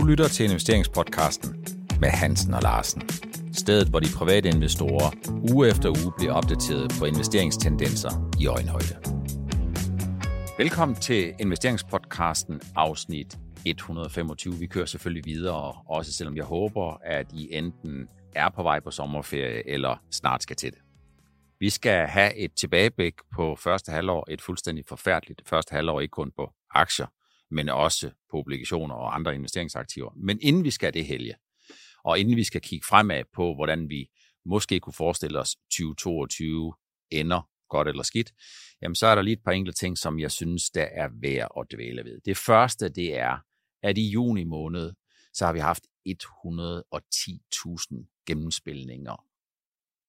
Du lytter til investeringspodcasten med Hansen og Larsen. Stedet, hvor de private investorer uge efter uge bliver opdateret på investeringstendenser i øjenhøjde. Velkommen til investeringspodcasten afsnit 125. Vi kører selvfølgelig videre, også selvom jeg håber, at I enten er på vej på sommerferie eller snart skal til det. Vi skal have et tilbageblik på første halvår, et fuldstændig forfærdeligt første halvår, ikke kun på aktier, men også på obligationer og andre investeringsaktiver. Men inden vi skal det helge, og inden vi skal kigge fremad på, hvordan vi måske kunne forestille os 2022 ender godt eller skidt, jamen så er der lige et par enkelte ting, som jeg synes, der er værd at dvæle ved. Det første, det er, at i juni måned, så har vi haft 110.000 gennemspilninger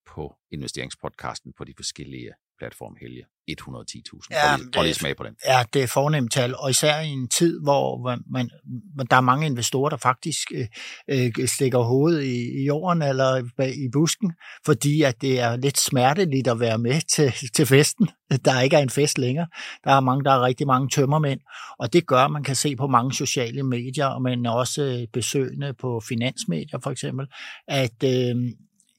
på investeringspodcasten på de forskellige platform Helge. 110.000. Ja, Prøv lige smag på den. Ja, det er fornemt tal, og især i en tid, hvor man, man, der er mange investorer, der faktisk øh, øh, stikker hovedet i, i jorden eller i busken, fordi at det er lidt smerteligt at være med til, til festen. Der ikke er en fest længere. Der er mange, der er rigtig mange tømmermænd, og det gør, man kan se på mange sociale medier, men også besøgende på finansmedier for eksempel, at øh,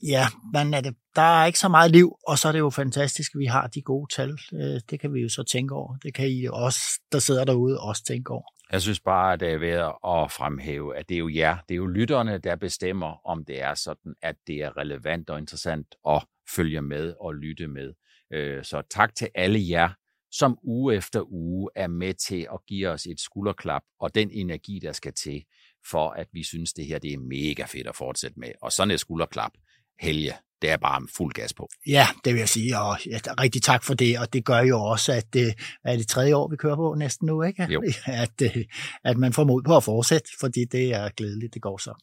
ja, man er det, der er ikke så meget liv, og så er det jo fantastisk, at vi har de gode tal. Øh, det kan vi jo så tænke over. Det kan I også, der sidder derude, også tænke over. Jeg synes bare, at det er værd at fremhæve, at det er jo jer, det er jo lytterne, der bestemmer, om det er sådan, at det er relevant og interessant at følge med og lytte med. Øh, så tak til alle jer, som uge efter uge er med til at give os et skulderklap og den energi, der skal til, for at vi synes, det her det er mega fedt at fortsætte med. Og sådan et skulderklap, Helge, det er bare fuld gas på. Ja, det vil jeg sige, og ja, rigtig tak for det, og det gør jo også, at det er det tredje år, vi kører på næsten nu, ikke? Jo. At, øh, at man får mod på at fortsætte, fordi det er glædeligt, det går så.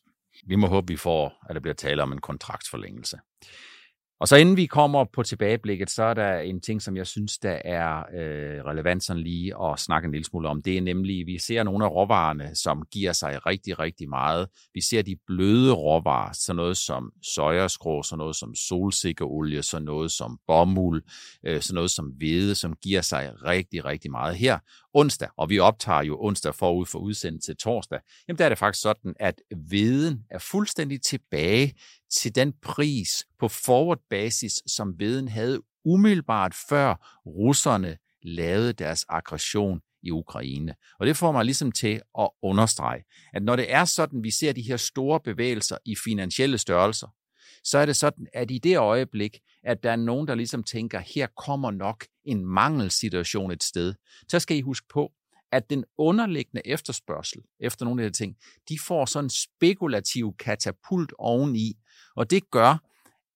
Vi må håbe, vi får, at der bliver tale om en kontraktsforlængelse. Og så inden vi kommer på tilbageblikket, så er der en ting, som jeg synes, der er øh, relevant sådan lige at snakke en lille smule om. Det er nemlig, vi ser nogle af råvarerne, som giver sig rigtig, rigtig meget. Vi ser de bløde råvarer, sådan noget som søjerskrå, sådan noget som solsikkeolie, sådan noget som bomuld, øh, sådan noget som hvede, som giver sig rigtig, rigtig meget her onsdag, og vi optager jo onsdag forud for udsendelse til torsdag, jamen der er det faktisk sådan, at veden er fuldstændig tilbage til den pris på forward basis, som veden havde umiddelbart før russerne lavede deres aggression i Ukraine. Og det får mig ligesom til at understrege, at når det er sådan, vi ser de her store bevægelser i finansielle størrelser, så er det sådan, at i det øjeblik, at der er nogen, der ligesom tænker, her kommer nok en mangelsituation et sted, så skal I huske på, at den underliggende efterspørgsel efter nogle af de ting, de får sådan en spekulativ katapult oveni, og det gør,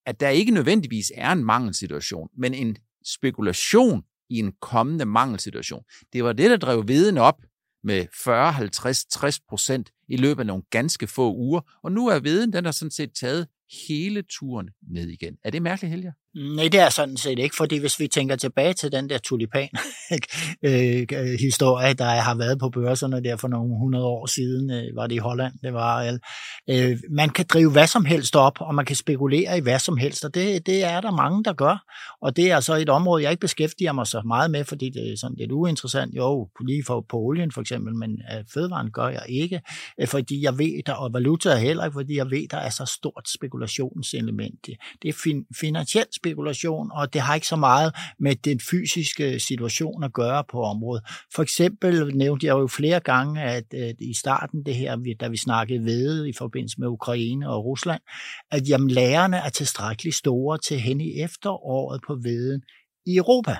at der ikke nødvendigvis er en mangelsituation, men en spekulation i en kommende mangelsituation. Det var det, der drev viden op med 40, 50, 60 procent i løbet af nogle ganske få uger, og nu er viden, den har sådan set taget hele turen ned igen. Er det mærkeligt, Helge? Nej, det er sådan set ikke, fordi hvis vi tænker tilbage til den der tulipan-historie, øh, øh, der har været på børserne der for nogle hundrede år siden, øh, var det i Holland, det var, øh, man kan drive hvad som helst op, og man kan spekulere i hvad som helst, og det, det er der mange, der gør, og det er altså et område, jeg ikke beskæftiger mig så meget med, fordi det er sådan lidt uinteressant, jo, lige for på olien for eksempel, men fødevaren gør jeg ikke, Øh, fordi jeg ved, der, og valuta er heller ikke, fordi jeg ved, der er så stort spekulationselement. Det er fin, finansiel spekulation, og det har ikke så meget med den fysiske situation at gøre på området. For eksempel nævnte jeg jo flere gange, at, at i starten det her, da vi snakkede ved i forbindelse med Ukraine og Rusland, at jamen, lærerne er tilstrækkeligt store til hen i efteråret på veden i Europa.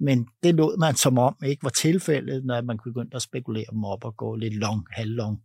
Men det lod man som om ikke var tilfældet, når man begyndte at spekulere dem op og gå lidt long, halvlong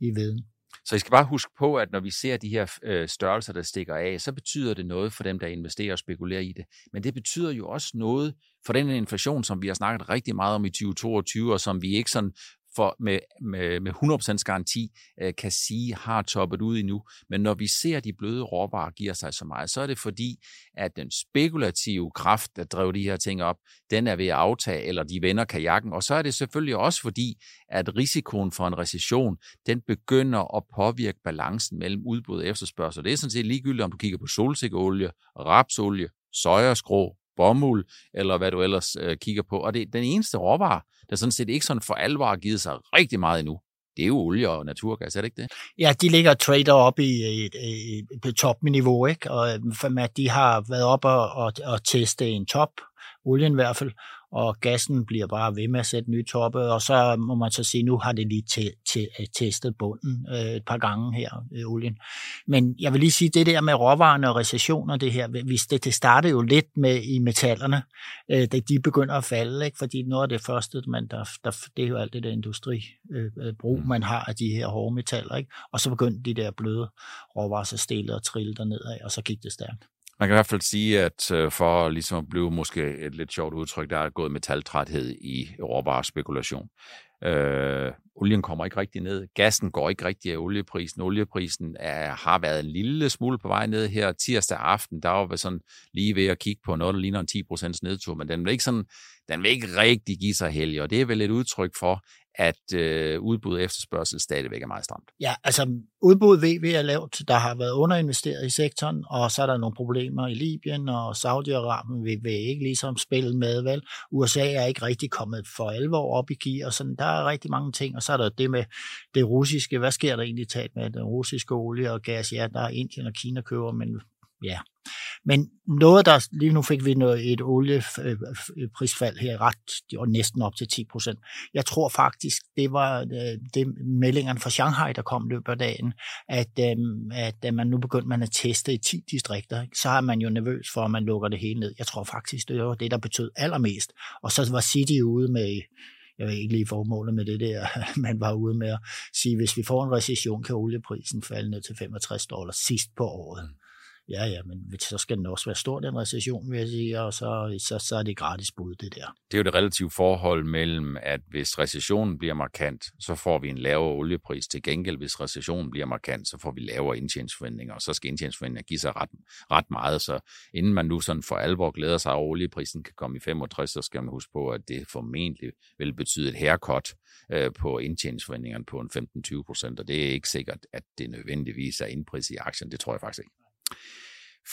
i veden. Så I skal bare huske på, at når vi ser de her øh, størrelser, der stikker af, så betyder det noget for dem, der investerer og spekulerer i det. Men det betyder jo også noget for den inflation, som vi har snakket rigtig meget om i 2022, og som vi ikke sådan for med, med, med 100% garanti øh, kan sige, har toppet ud endnu. Men når vi ser de bløde råvarer giver sig så altså meget, så er det fordi, at den spekulative kraft, der drev de her ting op, den er ved at aftage, eller de vender kajakken. Og så er det selvfølgelig også fordi, at risikoen for en recession, den begynder at påvirke balancen mellem udbud og efterspørgsel. Det er sådan set ligegyldigt, om du kigger på solsikkeolie, rapsolie, sojaskrå, bomuld, eller hvad du ellers øh, kigger på. Og det den eneste råvare, der sådan set ikke sådan for alvor har givet sig rigtig meget endnu, det er jo olie og naturgas, er det ikke det? Ja, de ligger trader op i, i, i, på topniveau, ikke? og øh, at de har været op og, og, og teste en top, olien i hvert fald, og gassen bliver bare ved med at sætte nye toppe, og så må man så sige, nu har det lige te, te, testet bunden øh, et par gange her, øh, olien. Men jeg vil lige sige, det der med råvarerne og recessioner, det her, hvis det, det startede jo lidt med i metallerne, øh, da de begynder at falde, ikke? fordi noget af det første, man, der, der, det er jo alt det der industribrug, øh, øh man har af de her hårde metaller, ikke? og så begyndte de der bløde råvarer så stille og trille derned af, og så gik det stærkt. Man kan i hvert fald sige, at øh, for ligesom at blive måske et lidt sjovt udtryk, der er gået metaltræthed i råvarespekulation. Øh, olien kommer ikke rigtig ned. Gassen går ikke rigtig af olieprisen. Olieprisen er, har været en lille smule på vej ned her tirsdag aften. Der var sådan lige ved at kigge på noget, der ligner en 10% nedtur, men den er ikke, sådan, den vil ikke rigtig give sig heldig, og det er vel et udtryk for, at øh, udbud og efterspørgsel stadigvæk er meget stramt. Ja, altså udbud ved vi er lavt. Der har været underinvesteret i sektoren, og så er der nogle problemer i Libyen, og Saudi-Arabien vil, vil ikke ligesom spille med, vel? USA er ikke rigtig kommet for alvor op i gear, sådan der er rigtig mange ting, og så er der det med det russiske. Hvad sker der egentlig talt med den russiske olie og gas? Ja, der er Indien og Kina køber, men ja. Men noget, der lige nu fik vi noget, et olieprisfald her ret, var næsten op til 10 procent. Jeg tror faktisk, det var øh, det meldingerne fra Shanghai, der kom løbet af dagen, at, øhm, at øh, man nu begyndte man at teste i 10 distrikter. Så er man jo nervøs for, at man lukker det hele ned. Jeg tror faktisk, det var det, der betød allermest. Og så var City ude med jeg ved ikke lige formålet med det der, man var ude med at sige, hvis vi får en recession, kan olieprisen falde ned til 65 dollars sidst på året. Mm ja, ja, men så skal den også være stor, den recession, vil jeg sige, og så, så, så er det gratis bud, det der. Det er jo det relative forhold mellem, at hvis recessionen bliver markant, så får vi en lavere oliepris. Til gengæld, hvis recessionen bliver markant, så får vi lavere indtjeningsforventninger, og så skal indtjeningsforventninger give sig ret, ret meget. Så inden man nu sådan for alvor glæder sig, at olieprisen kan komme i 65, så skal man huske på, at det formentlig vil betyde et haircut øh, på indtjeningsforventningerne på en 15-20 procent, og det er ikke sikkert, at det nødvendigvis er indpris i aktien. Det tror jeg faktisk ikke.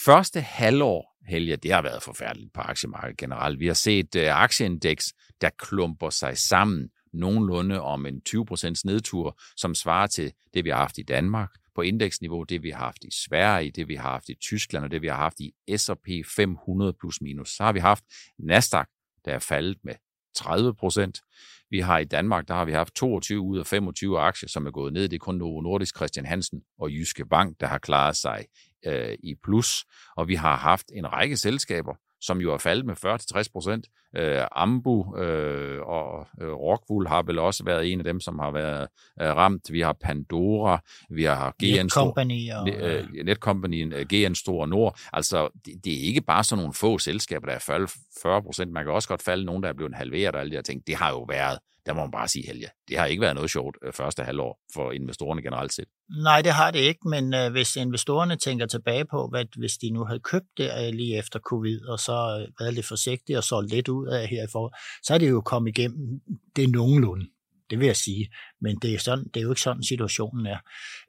Første halvår, Helge, det har været forfærdeligt på aktiemarkedet generelt. Vi har set uh, aktieindeks, der klumper sig sammen nogenlunde om en 20% nedtur, som svarer til det, vi har haft i Danmark på indeksniveau, det vi har haft i Sverige, det vi har haft i Tyskland og det vi har haft i S&P 500 plus minus. Så har vi haft Nasdaq, der er faldet med 30 procent. Vi har i Danmark, der har vi haft 22 ud af 25 aktier, som er gået ned. Det er kun Novo Nordisk, Christian Hansen og Jyske Bank, der har klaret sig øh, i plus. Og vi har haft en række selskaber, som jo er faldet med 40-60 procent. Øh, Ambu øh, og øh, Rockwool har vel også været en af dem, som har været øh, ramt. Vi har Pandora, vi har GN Netcompany, og, øh, Netcompany, øh, GN Stor Nord. Altså, det, det er ikke bare sådan nogle få selskaber, der er faldet 40 procent. Man kan også godt falde nogen, der er blevet halveret og alle de her ting. Det har jo været der må man bare sige, Helge, det har ikke været noget sjovt øh, første halvår for investorerne generelt set. Nej, det har det ikke, men øh, hvis investorerne tænker tilbage på, hvad hvis de nu havde købt det øh, lige efter covid, og så øh, været lidt forsigtige og solgt lidt ud af her i forhold, så er det jo kommet igennem det nogenlunde. Det vil jeg sige. Men det er, sådan, det er jo ikke sådan, situationen er.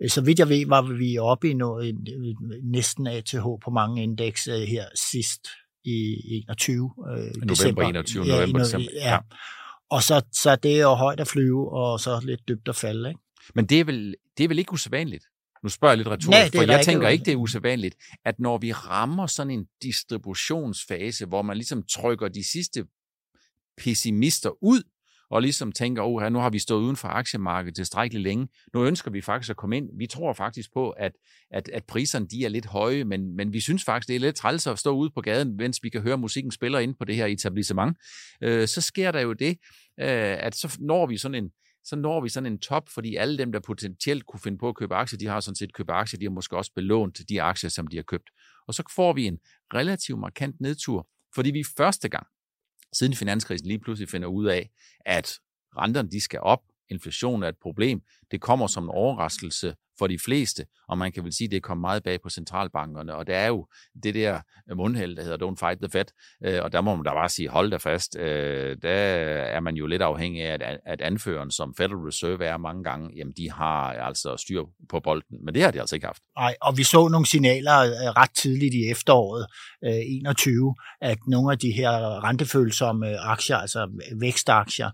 Så vidt jeg ved, var vi oppe i noget, næsten ATH på mange indeks her sidst i 21. Øh, November december. 21, november, ja, december. Ja. ja. Og så, så det er jo højt at flyve, og så lidt dybt at falde. Ikke? Men det er, vel, det er vel ikke usædvanligt? Nu spørger jeg lidt retorisk, Nej, for jeg tænker ikke, det er usædvanligt, at når vi rammer sådan en distributionsfase, hvor man ligesom trykker de sidste pessimister ud, og ligesom tænker, oh, nu har vi stået uden for aktiemarkedet tilstrækkeligt længe. Nu ønsker vi faktisk at komme ind. Vi tror faktisk på, at, at, at priserne de er lidt høje, men, men vi synes faktisk, det er lidt træls at stå ude på gaden, mens vi kan høre musikken spiller ind på det her etablissement. Øh, så sker der jo det, øh, at så når vi sådan en, så når vi sådan en top, fordi alle dem, der potentielt kunne finde på at købe aktier, de har sådan set købt aktier, de har måske også belånt de aktier, som de har købt. Og så får vi en relativt markant nedtur, fordi vi første gang siden finanskrisen lige pludselig finder ud af, at renterne de skal op, inflation er et problem, det kommer som en overraskelse for de fleste, og man kan vel sige, at det kom meget bag på centralbankerne, og der er jo det der øh, mundhæld, der hedder Don't Fight the Fed, øh, og der må man da bare sige, hold da fast, øh, der er man jo lidt afhængig af, at, anføreren, som Federal Reserve er mange gange, jamen de har altså styr på bolden, men det har de altså ikke haft. Nej, og vi så nogle signaler ret tidligt i efteråret 21, at nogle af de her rentefølsomme aktier, altså vækstaktier,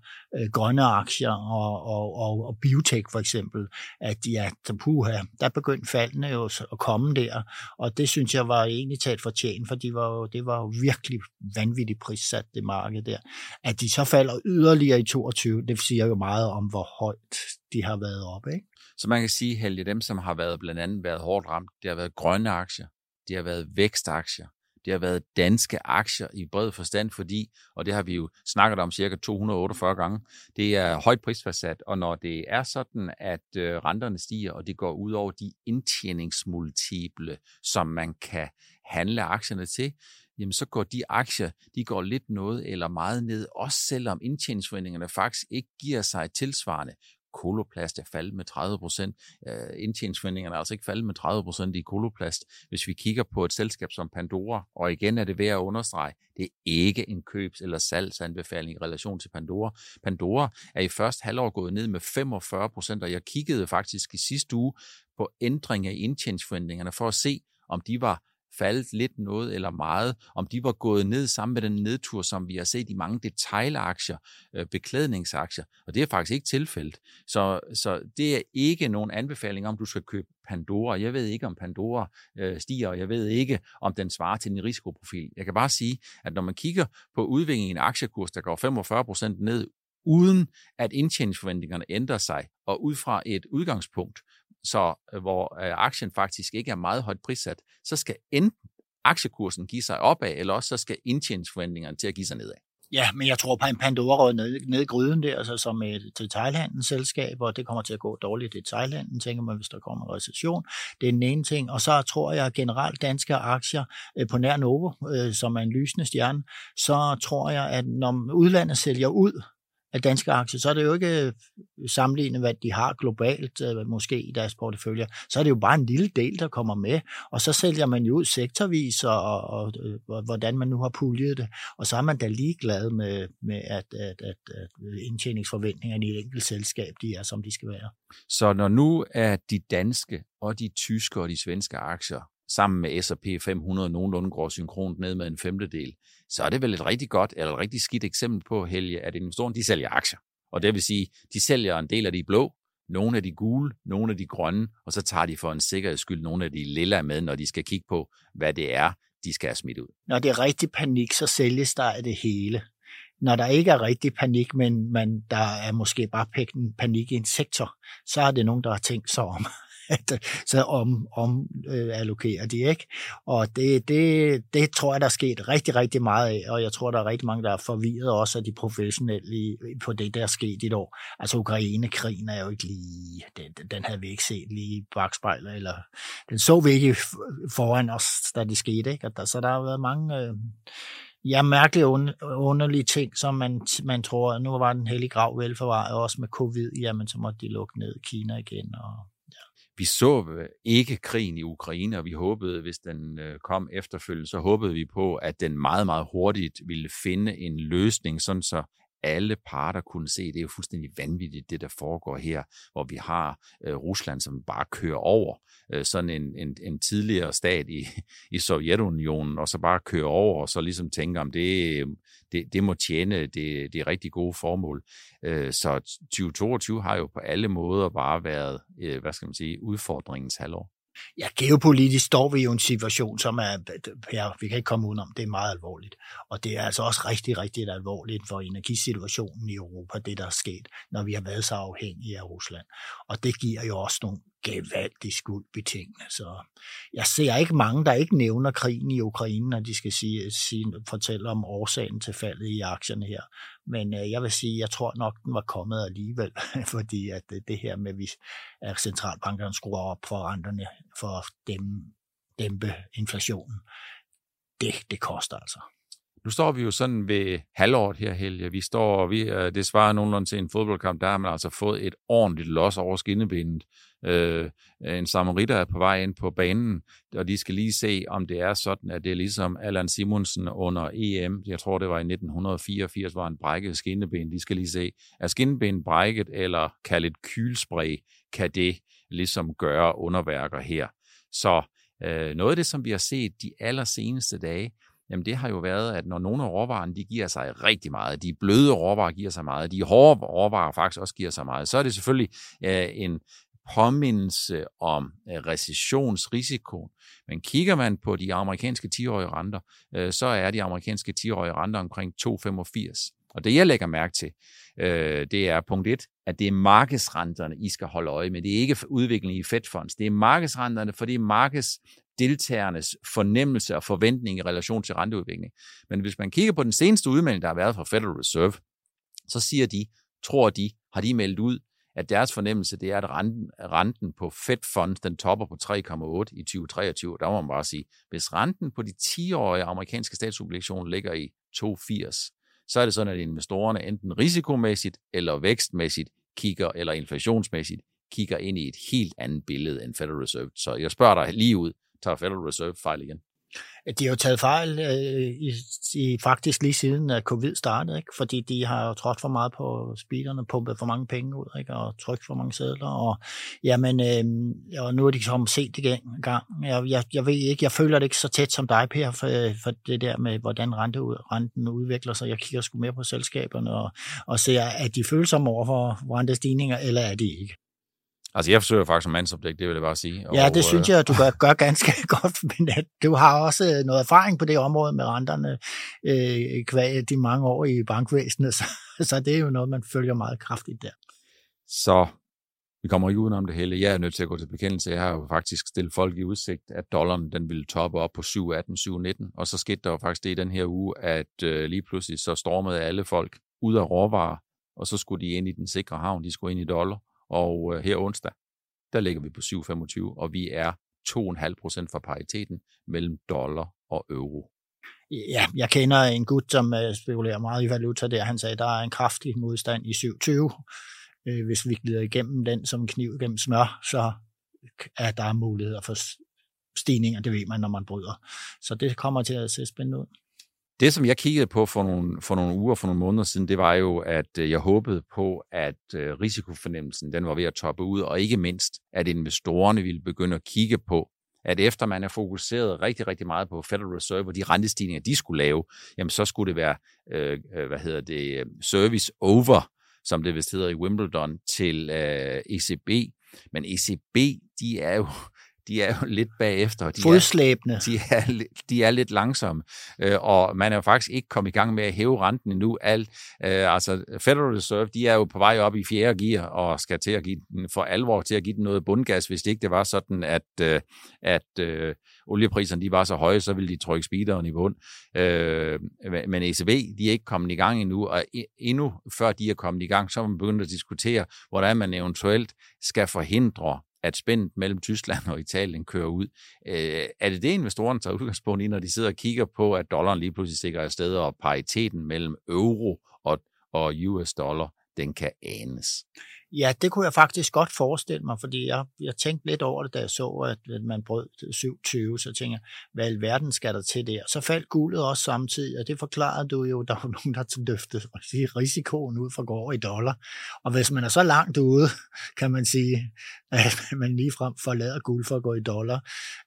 grønne aktier og, og, og, og biotech for eksempel, at ja, puha, der begyndte faldene jo at komme der, og det synes jeg var egentlig talt fortjent, for de var jo, det var jo virkelig vanvittigt prissat, det marked der. At de så falder yderligere i 22, det siger jo meget om, hvor højt de har været oppe, ikke? Så man kan sige, Helge, dem, som har været blandt andet været hårdt ramt, det har været grønne aktier, det har været vækstaktier, det har været danske aktier i bred forstand, fordi, og det har vi jo snakket om cirka 248 gange, det er højt prisfastsat, og når det er sådan, at øh, renterne stiger, og det går ud over de indtjeningsmultiple, som man kan handle aktierne til, jamen så går de aktier, de går lidt noget eller meget ned, også selvom indtjeningsforventningerne faktisk ikke giver sig tilsvarende. Koloplast er faldet med 30 procent. Øh, indtjeningsforventningerne er altså ikke faldet med 30 procent i Koloplast. Hvis vi kigger på et selskab som Pandora, og igen er det værd at understrege, det er ikke en købs- eller salgsanbefaling i relation til Pandora. Pandora er i første halvår gået ned med 45 procent, og jeg kiggede faktisk i sidste uge på ændring i indtjeningsforventningerne for at se, om de var faldet lidt noget eller meget, om de var gået ned sammen med den nedtur, som vi har set i mange detailaktier, øh, beklædningsaktier, og det er faktisk ikke tilfældet. Så, så det er ikke nogen anbefaling om, du skal købe Pandora. Jeg ved ikke, om Pandora øh, stiger, og jeg ved ikke, om den svarer til din risikoprofil. Jeg kan bare sige, at når man kigger på udviklingen i en aktiekurs, der går 45% ned, uden at indtjeningsforventningerne ændrer sig, og ud fra et udgangspunkt, så øh, hvor øh, aktien faktisk ikke er meget højt prissat, så skal enten aktiekursen give sig opad, eller også så skal indtjeningsforventningerne til at give sig nedad. Ja, men jeg tror på en Pandora ned, ned i gryden der, altså som et detailhandelsselskab, og det kommer til at gå dårligt i detailhandlen, tænker man, hvis der kommer en recession. Det er den ene ting. Og så tror jeg generelt danske aktier øh, på nær Novo, øh, som er en lysende stjerne, så tror jeg, at når udlandet sælger ud, af danske aktier, så er det jo ikke øh, sammenlignet, hvad de har globalt, øh, måske i deres portefølje. Så er det jo bare en lille del, der kommer med, og så sælger man jo ud sektorvis, og, og, og, og hvordan man nu har puljet det, og så er man da ligeglad med, med at, at, at, at indtjeningsforventningerne i et enkelt selskab, de er, som de skal være. Så når nu er de danske og de tyske og de svenske aktier sammen med S&P 500 nogenlunde går synkront ned med en femtedel, så er det vel et rigtig godt eller et rigtig skidt eksempel på, Helge, at investorerne de sælger aktier. Og det vil sige, de sælger en del af de blå, nogle af de gule, nogle af de grønne, og så tager de for en sikkerheds skyld nogle af de lilla med, når de skal kigge på, hvad det er, de skal have smidt ud. Når det er rigtig panik, så sælges der af det hele. Når der ikke er rigtig panik, men man, der er måske bare panik i en sektor, så er det nogen, der har tænkt sig om. Øh, så om, om øh, allokerer de, ikke? Og det, det, det tror jeg, der er sket rigtig, rigtig meget af, og jeg tror, der er rigtig mange, der er forvirret også af de professionelle i, på det, der er sket i et år. Altså Ukraine-krigen er jo ikke lige, den, den havde vi ikke set lige i bagspejlet, eller den så vi ikke foran os, da det skete, ikke? Og der, så der har været mange... Øh, ja, mærkelige, underlige ting, som man, man tror, nu var den hellige grav velforvaret, også med covid, jamen så måtte de lukke ned Kina igen, og vi så øh, ikke krigen i Ukraine, og vi håbede, hvis den øh, kom efterfølgende, så håbede vi på, at den meget, meget hurtigt ville finde en løsning, sådan så alle parter kunne se, det er jo fuldstændig vanvittigt, det der foregår her, hvor vi har øh, Rusland, som bare kører over øh, sådan en, en, en tidligere stat i, i Sovjetunionen, og så bare kører over, og så ligesom tænker, om det, det, det må tjene det, det rigtig gode formål. Øh, så 2022 har jo på alle måder bare været, øh, hvad skal man sige, udfordringens halvår. Ja, geopolitisk står vi jo i en situation, som er, ja, vi kan ikke komme udenom, det er meget alvorligt. Og det er altså også rigtig, rigtig alvorligt for energisituationen i Europa, det der er sket, når vi har været så afhængige af Rusland. Og det giver jo også nogle gevaldigt skuld i tingene. Så jeg ser ikke mange, der ikke nævner krigen i Ukraine, når de skal sige, sige, fortælle om årsagen til faldet i aktierne her. Men øh, jeg vil sige, jeg tror nok, den var kommet alligevel, fordi at øh, det her med, at centralbankerne skruer op for renterne for at dæmpe, dæmpe inflationen, det, det koster altså. Nu står vi jo sådan ved halvåret her, Helge. Vi står, vi, øh, det svarer nogenlunde til en fodboldkamp, der har man altså fået et ordentligt los over skinnebenet. Øh, en samaritter er på vej ind på banen, og de skal lige se, om det er sådan, at det er ligesom Allan Simonsen under EM, jeg tror det var i 1984, hvor han brækkede skinneben. De skal lige se, er skinneben brækket, eller kan lidt kylspray, kan det ligesom gøre underværker her. Så øh, noget af det, som vi har set de allerseneste dage, jamen det har jo været, at når nogle af råvarerne, de giver sig rigtig meget, de bløde råvarer giver sig meget, de hårde råvarer faktisk også giver sig meget, så er det selvfølgelig øh, en påmindelse om øh, recessionsrisiko. Men kigger man på de amerikanske 10-årige renter, øh, så er de amerikanske 10-årige renter omkring 2,85. Og det jeg lægger mærke til, øh, det er punkt 1, at det er markedsrenterne, I skal holde øje med. Det er ikke udviklingen i Fed Funds. Det er markedsrenterne, fordi markeds deltagernes fornemmelse og forventning i relation til renteudvikling. Men hvis man kigger på den seneste udmelding, der har været fra Federal Reserve, så siger de, tror de, har de meldt ud, at deres fornemmelse, det er, at renten, renten på Fed Funds, den topper på 3,8 i 2023. Der må man bare sige, hvis renten på de 10-årige amerikanske statsobligationer ligger i 2,80, så er det sådan, at investorerne enten risikomæssigt eller vækstmæssigt kigger, eller inflationsmæssigt kigger ind i et helt andet billede end Federal Reserve. Så jeg spørger dig lige ud, tager Federal Reserve fejl igen? De har jo taget fejl øh, i, i faktisk lige siden at covid startede, ikke? fordi de har jo trådt for meget på speederne, pumpet for mange penge ud, ikke? og trykt for mange sædler, og, jamen, øh, og nu er de som set igen gang. Jeg, jeg, jeg ved ikke, jeg føler det ikke så tæt som dig, Per, for, for det der med, hvordan rente, renten udvikler sig. Jeg kigger sgu mere på selskaberne og, og ser, at de følsomme over for rentestigninger, eller er de ikke? Altså, jeg forsøger faktisk som mandsopdæk, det vil jeg bare sige. Ja, det synes jeg, du gør, gør ganske godt, men at du har også øh, noget erfaring på det område med renterne øh, kvæg de mange år i bankvæsenet, så, så det er jo noget, man følger meget kraftigt der. Så vi kommer ikke udenom det hele. Jeg er nødt til at gå til bekendelse. Jeg har jo faktisk stillet folk i udsigt, at dollaren den ville toppe op på 7,18, 7,19, og så skete der jo faktisk det i den her uge, at øh, lige pludselig så stormede alle folk ud af råvarer, og så skulle de ind i den sikre havn, de skulle ind i dollar, og øh, her onsdag, der ligger vi på 7,25, og vi er 2,5 procent fra pariteten mellem dollar og euro. Ja, jeg kender en gut, som øh, spekulerer meget i valuta der. Han sagde, at der er en kraftig modstand i 7,20. Øh, hvis vi glider igennem den som kniv gennem smør, så er der muligheder for stigninger. Det ved man, når man bryder. Så det kommer til at se spændende ud. Det, som jeg kiggede på for nogle, for nogle uger, for nogle måneder siden, det var jo, at øh, jeg håbede på, at øh, risikofornemmelsen den var ved at toppe ud, og ikke mindst, at investorerne ville begynde at kigge på, at efter man er fokuseret rigtig, rigtig meget på Federal Reserve og de rentestigninger, de skulle lave, jamen så skulle det være, øh, øh hvad hedder det, service over, som det vist hedder i Wimbledon, til øh, ECB. Men ECB, de er jo de er jo lidt bagefter. De Fodslæbende. Er, de, er, de er lidt langsomme, øh, og man er jo faktisk ikke kommet i gang med at hæve renten endnu. Alt, øh, altså Federal Reserve, de er jo på vej op i fjerde gear, og skal til at give den, for alvor til at give den noget bundgas, hvis det ikke det var sådan, at, øh, at øh, oliepriserne de var så høje, så ville de trykke speederen i bund. Øh, men ECB, de er ikke kommet i gang endnu, og endnu før de er kommet i gang, så er man begyndt at diskutere, hvordan man eventuelt skal forhindre at spændet mellem Tyskland og Italien kører ud. Øh, er det det, investorerne tager udgangspunkt i, når de sidder og kigger på, at dollaren lige pludselig stikker afsted, og pariteten mellem euro og, og US dollar, den kan anes? Ja, det kunne jeg faktisk godt forestille mig, fordi jeg, jeg tænkte lidt over det, da jeg så, at man brød 27, så tænkte jeg, hvad i verden skal der til der? Så faldt guldet også samtidig, og det forklarede du jo, der var nogen, der løftede risikoen ud fra går i dollar. Og hvis man er så langt ude, kan man sige, at man ligefrem forlader guld for at gå i dollar,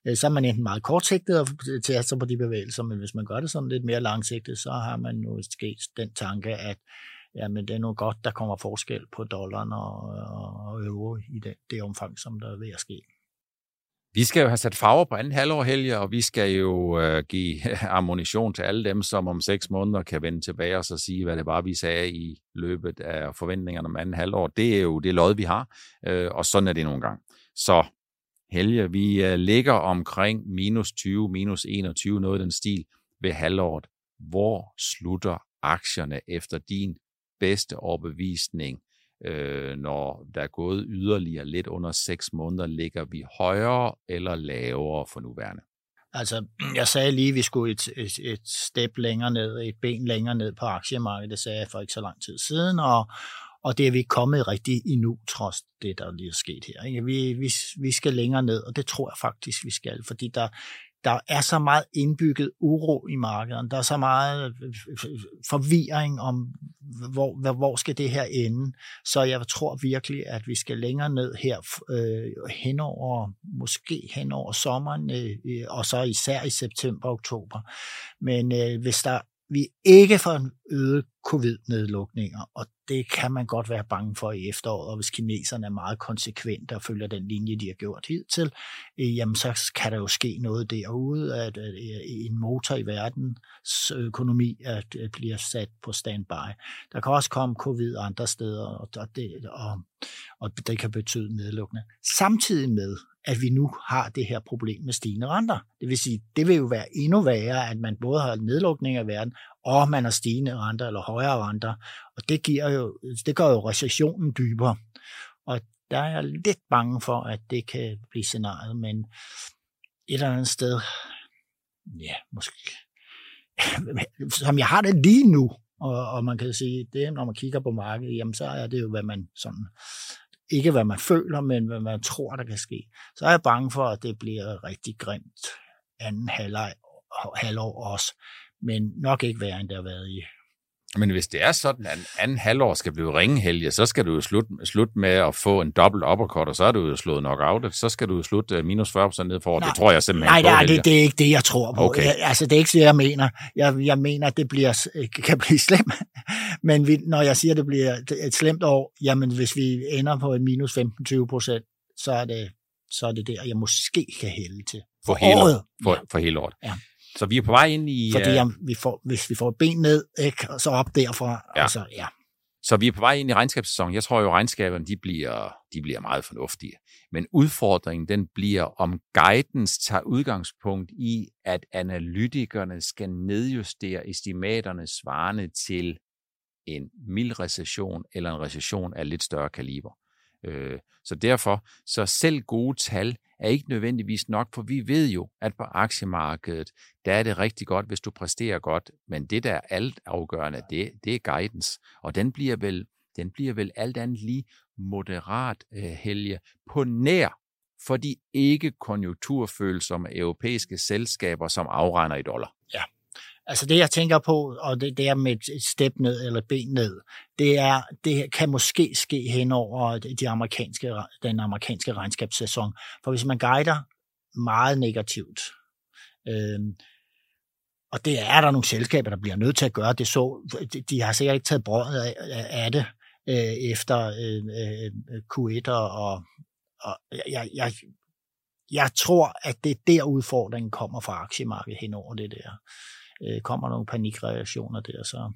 øh, så er man enten meget kortsigtet og til sig på de bevægelser, men hvis man gør det sådan lidt mere langsigtet, så har man nu sket den tanke, at ja, men det er nu godt, der kommer forskel på dollaren og, og euro i det, det omfang, som der er ved at ske. Vi skal jo have sat farver på anden halvår, Helge, og vi skal jo øh, give ammunition til alle dem, som om seks måneder kan vende tilbage og så sige, hvad det var, vi sagde i løbet af forventningerne om anden halvår. Det er jo det lod, vi har, øh, og sådan er det nogle gange. Så Helge, vi øh, ligger omkring minus 20, minus 21, noget i den stil ved halvåret. Hvor slutter aktierne efter din bedste overbevisning, øh, når der er gået yderligere lidt under 6 måneder, ligger vi højere eller lavere for nuværende? Altså, jeg sagde lige, at vi skulle et, et, et step længere ned, et ben længere ned på aktiemarkedet, det sagde jeg for ikke så lang tid siden, og, og det er vi ikke kommet rigtig endnu, trods det, der lige er sket her. Ikke? Vi, vi, vi skal længere ned, og det tror jeg faktisk, vi skal, fordi der, der er så meget indbygget uro i markedet. Der er så meget øh, øh, øh, forvirring om, hvor, hvor skal det her ende. Så jeg tror virkelig, at vi skal længere ned her øh, henover, måske henover sommeren, øh, og så især i september og oktober. Men øh, hvis der vi ikke får en øget covid-nedlukninger, og det kan man godt være bange for i efteråret, og hvis kineserne er meget konsekvente og følger den linje, de har gjort hidtil, øh, jamen så kan der jo ske noget derude, at, at øh, en motor i verdens økonomi at, at øh, bliver sat på standby. Der kan også komme covid andre steder, og, og, det, og, og det kan betyde nedlukning. Samtidig med, at vi nu har det her problem med stigende renter. Det vil sige, det vil jo være endnu værre, at man både har nedlukning af verden, og man har stigende renter eller højere renter. Og det, giver jo, det gør jo recessionen dybere. Og der er jeg lidt bange for, at det kan blive scenariet, men et eller andet sted, ja, måske, som jeg har det lige nu, og, og man kan sige, det når man kigger på markedet, jamen så er det jo, hvad man sådan ikke hvad man føler, men hvad man tror, der kan ske, så er jeg bange for, at det bliver rigtig grimt anden halvleg, halvår også, men nok ikke værre, end det har været i men hvis det er sådan, at anden halvår skal blive ringehelge, så skal du jo slutte slut med at få en dobbelt uppercut, og så er du jo slået out. Så skal du jo slutte øh, minus 40% ned for Det tror jeg simpelthen Nej, nej det, det er ikke det, jeg tror på. Okay. Jeg, altså, det er ikke det, jeg mener. Jeg, jeg mener, at det bliver, kan blive slemt. Men vi, når jeg siger, at det bliver et slemt år, jamen hvis vi ender på en minus 15-20%, så er det så er det der, jeg måske kan hælde til. For, for hele året. For, for hele året. Ja. Så vi er på vej ind i... Fordi jamen, vi får, hvis vi får ben ned, ikke, og så op derfra. Ja. Altså, ja. Så vi er på vej ind i regnskabssæsonen. Jeg tror jo, at regnskaberne de bliver, de bliver meget fornuftige. Men udfordringen den bliver, om guidance tager udgangspunkt i, at analytikerne skal nedjustere estimaterne svarende til en mild recession eller en recession af lidt større kaliber. Øh, så derfor, så selv gode tal er ikke nødvendigvis nok, for vi ved jo, at på aktiemarkedet, der er det rigtig godt, hvis du præsterer godt, men det der er alt afgørende, det, det er guidance, og den bliver vel, den bliver vel alt andet lige moderat øh, helge på nær for de ikke konjunkturfølsomme europæiske selskaber, som afregner i dollar. Altså det, jeg tænker på, og det, der med et step ned eller ben ned, det, er, det kan måske ske hen over de amerikanske, den amerikanske regnskabssæson. For hvis man guider meget negativt, øh, og det er der nogle selskaber, der bliver nødt til at gøre det så, de har sikkert ikke taget brødet af, af det øh, efter øh, øh, Q1, og, og jeg, jeg, jeg tror, at det er der udfordringen kommer fra aktiemarkedet hen over det der øh, kommer nogle panikreaktioner der. Så.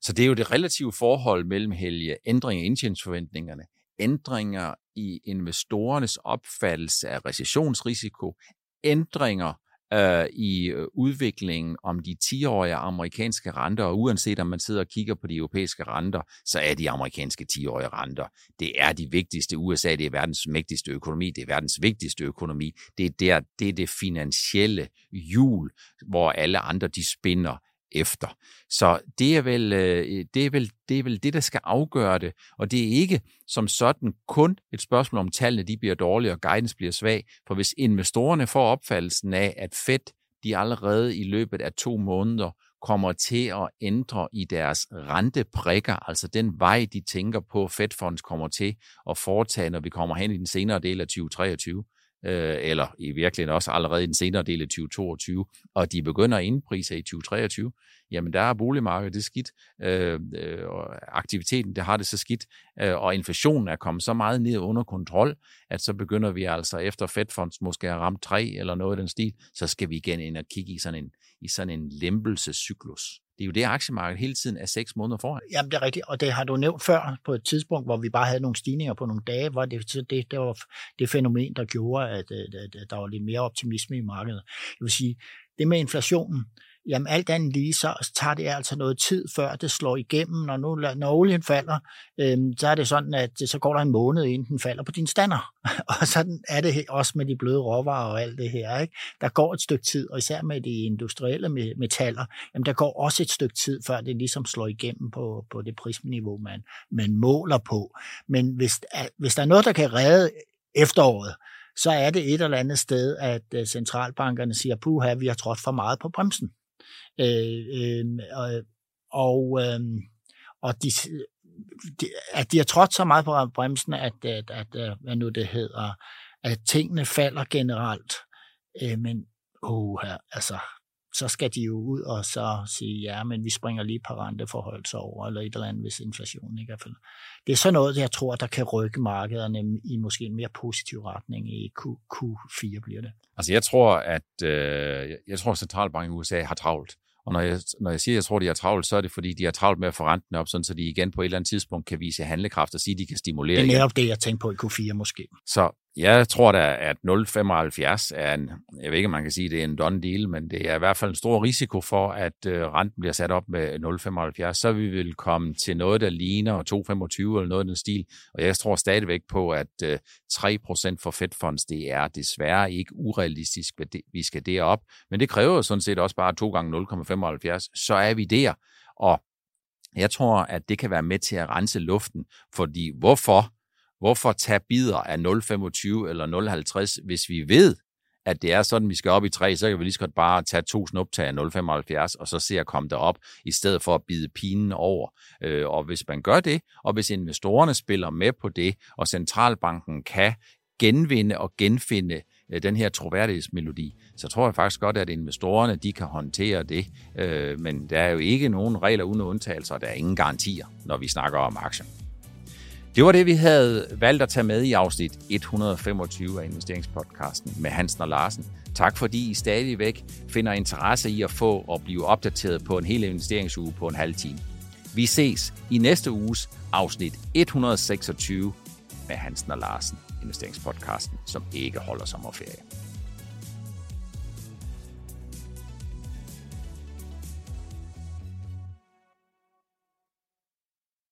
så det er jo det relative forhold mellem Helge, ændring i indtjeningsforventningerne, ændringer i investorernes opfattelse af recessionsrisiko, ændringer øh, i øh, udviklingen om de 10-årige amerikanske renter, og uanset om man sidder og kigger på de europæiske renter, så er de amerikanske 10-årige renter. Det er de vigtigste. USA det er verdens mægtigste økonomi, det er verdens vigtigste økonomi. Det er, der, det, er det finansielle hjul, hvor alle andre de spinder efter. Så det er, vel, øh, det, er vel, det er vel det, der skal afgøre det, og det er ikke som sådan kun et spørgsmål om tallene de bliver dårlige og guidance bliver svag, for hvis investorerne får opfattelsen af, at Fed de allerede i løbet af to måneder kommer til at ændre i deres renteprikker, altså den vej, de tænker på, Fed Funds kommer til at foretage, når vi kommer hen i den senere del af 2023, øh, eller i virkeligheden også allerede i den senere del af 2022, og de begynder at indprise i 2023, jamen der er boligmarkedet det skidt, øh, øh, og aktiviteten det har det så skidt, øh, og inflationen er kommet så meget ned under kontrol, at så begynder vi altså efter fedfunds måske har ramt 3 eller noget af den stil, så skal vi igen ind og kigge i sådan en, i sådan en lempelsescyklus. Det er jo det, aktiemarkedet hele tiden er seks måneder foran. Jamen, det er rigtigt, og det har du nævnt før på et tidspunkt, hvor vi bare havde nogle stigninger på nogle dage, var det, det, det var det fænomen, der gjorde, at, at, at der var lidt mere optimisme i markedet. Jeg vil sige, det med inflationen, jamen alt andet lige, så tager det altså noget tid, før det slår igennem. Når, nu, når olien falder, øh, så er det sådan, at øh, så går der en måned, inden den falder på din stander. og sådan er det også med de bløde råvarer og alt det her. Ikke? Der går et stykke tid, og især med de industrielle metaller, jamen der går også et stykke tid, før det ligesom slår igennem på, på det prisniveau, man, man måler på. Men hvis, hvis der er noget, der kan redde efteråret, så er det et eller andet sted, at øh, centralbankerne siger, puha, vi har trådt for meget på bremsen. Øh, øh, og øh, og de, de, at de har trådt så meget på bremsen, at, at, at øh, hvad nu det hedder, at tingene falder generelt. Øh, men, oh, altså, så skal de jo ud og så sige, ja, men vi springer lige par renteforhold over, eller et eller andet, hvis inflationen ikke er for. Det er sådan noget, jeg tror, der kan rykke markederne i måske en mere positiv retning i Q, Q4 bliver det. Altså jeg tror, at øh, jeg tror, at centralbanken i USA har travlt. Og når jeg, når jeg siger, at jeg tror, at de har travlt, så er det, fordi de har travlt med at få renten op, sådan, så de igen på et eller andet tidspunkt kan vise handlekraft og sige, at de kan stimulere. Det er netop det, jeg tænker på i Q4 måske. Så jeg tror da, at 0,75 er en, jeg ved ikke, om man kan sige, at det er en done deal, men det er i hvert fald en stor risiko for, at øh, renten bliver sat op med 0,75. Så vi vil komme til noget, der ligner 2,25 eller noget af den stil. Og jeg tror stadigvæk på, at øh, 3% for Fed Funds, det er desværre ikke urealistisk, at vi skal derop. Men det kræver sådan set også bare 2 gange 0,75. Så er vi der. Og jeg tror, at det kan være med til at rense luften, fordi hvorfor Hvorfor tage bidder af 0,25 eller 0,50, hvis vi ved, at det er sådan, vi skal op i 3, så kan vi lige så godt bare tage to snuptag af 0,75, og så se at komme derop, i stedet for at bide pinen over. Øh, og hvis man gør det, og hvis investorerne spiller med på det, og centralbanken kan genvinde og genfinde øh, den her troværdighedsmelodi, så tror jeg faktisk godt, at investorerne de kan håndtere det. Øh, men der er jo ikke nogen regler uden undtagelser, og der er ingen garantier, når vi snakker om aktier. Det var det, vi havde valgt at tage med i afsnit 125 af investeringspodcasten med Hansen og Larsen. Tak fordi I stadigvæk finder interesse i at få og blive opdateret på en hel investeringsuge på en halv time. Vi ses i næste uges afsnit 126 med Hansen og Larsen, investeringspodcasten, som ikke holder sommerferie.